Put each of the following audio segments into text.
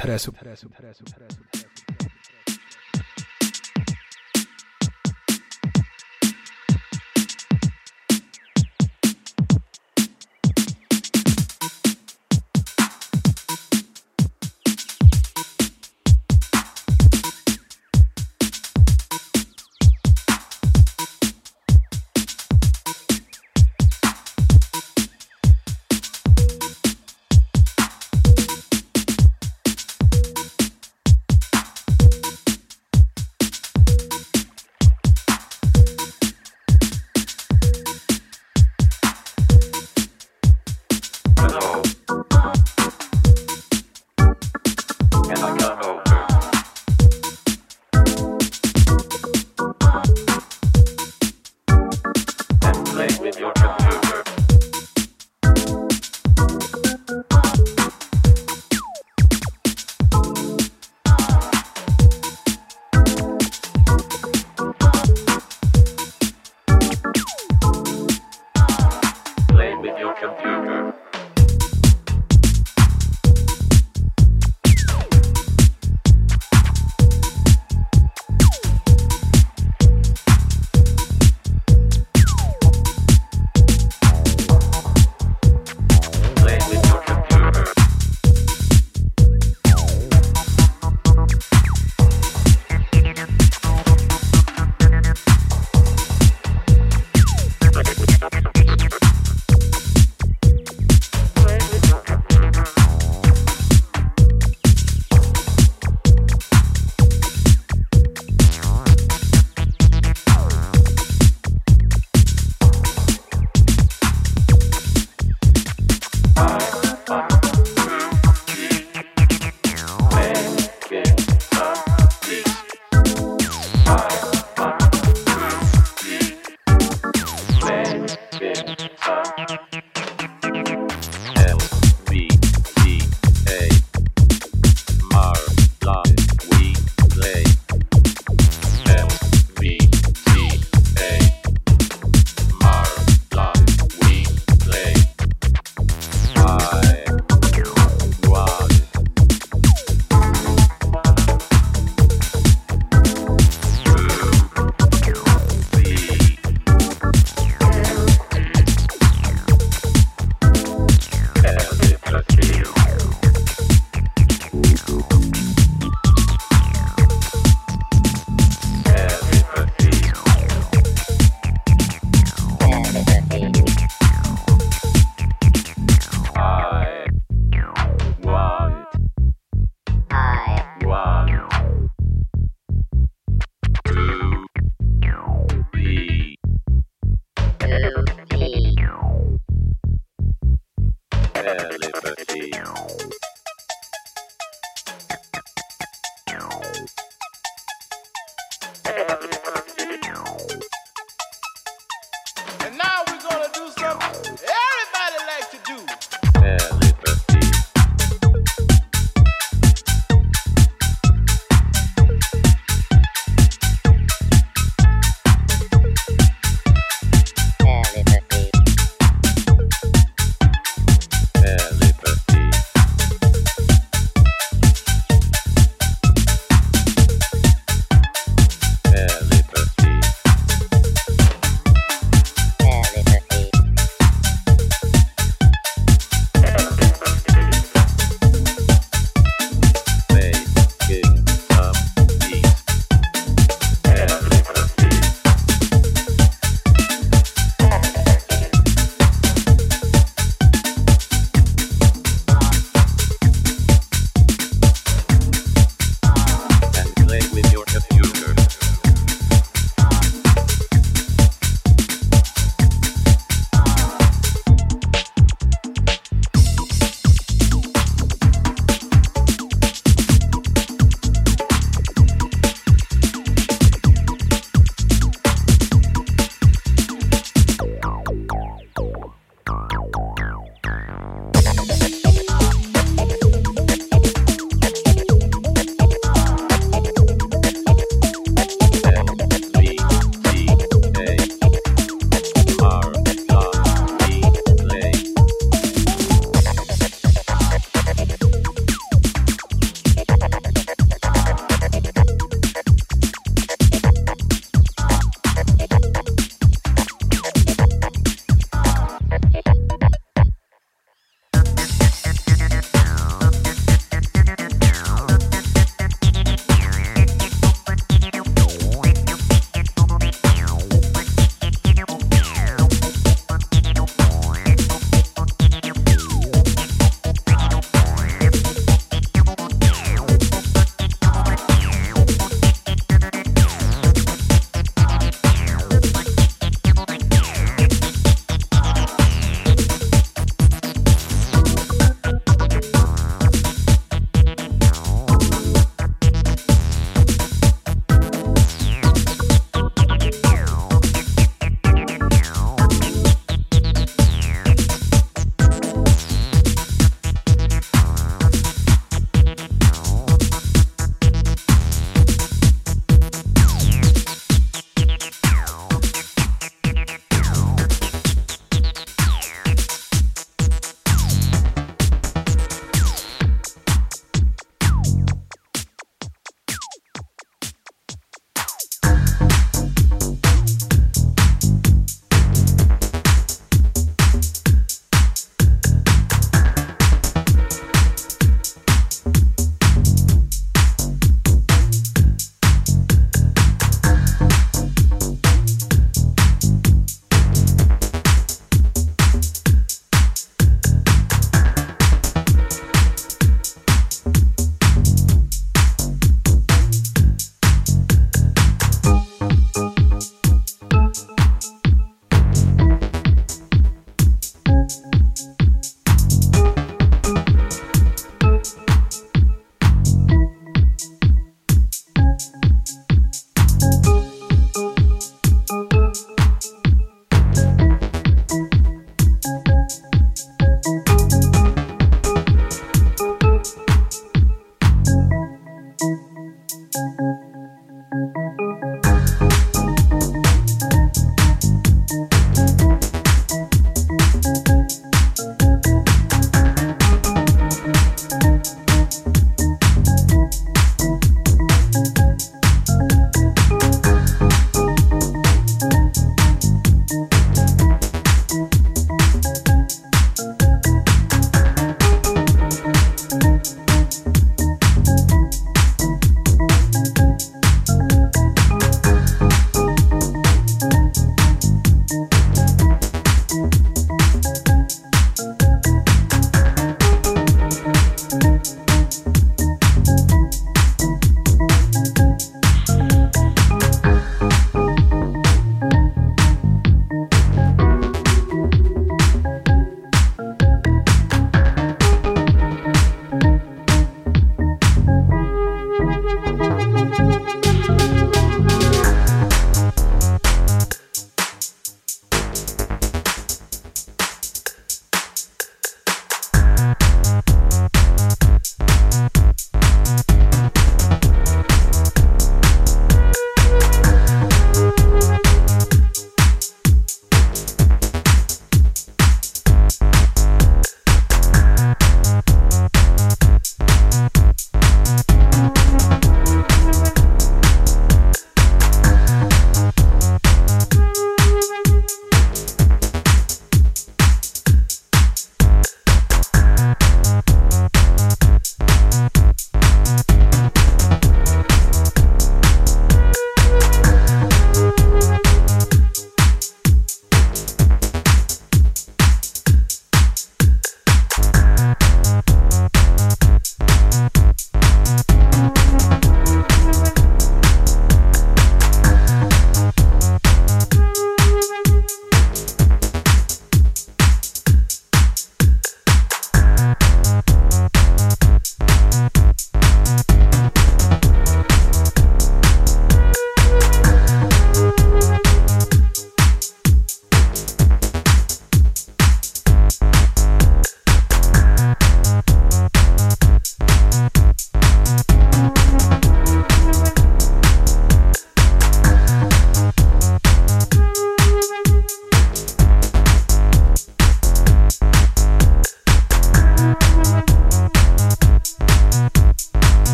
interesu.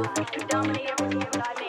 I dominate everything that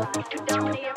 down, put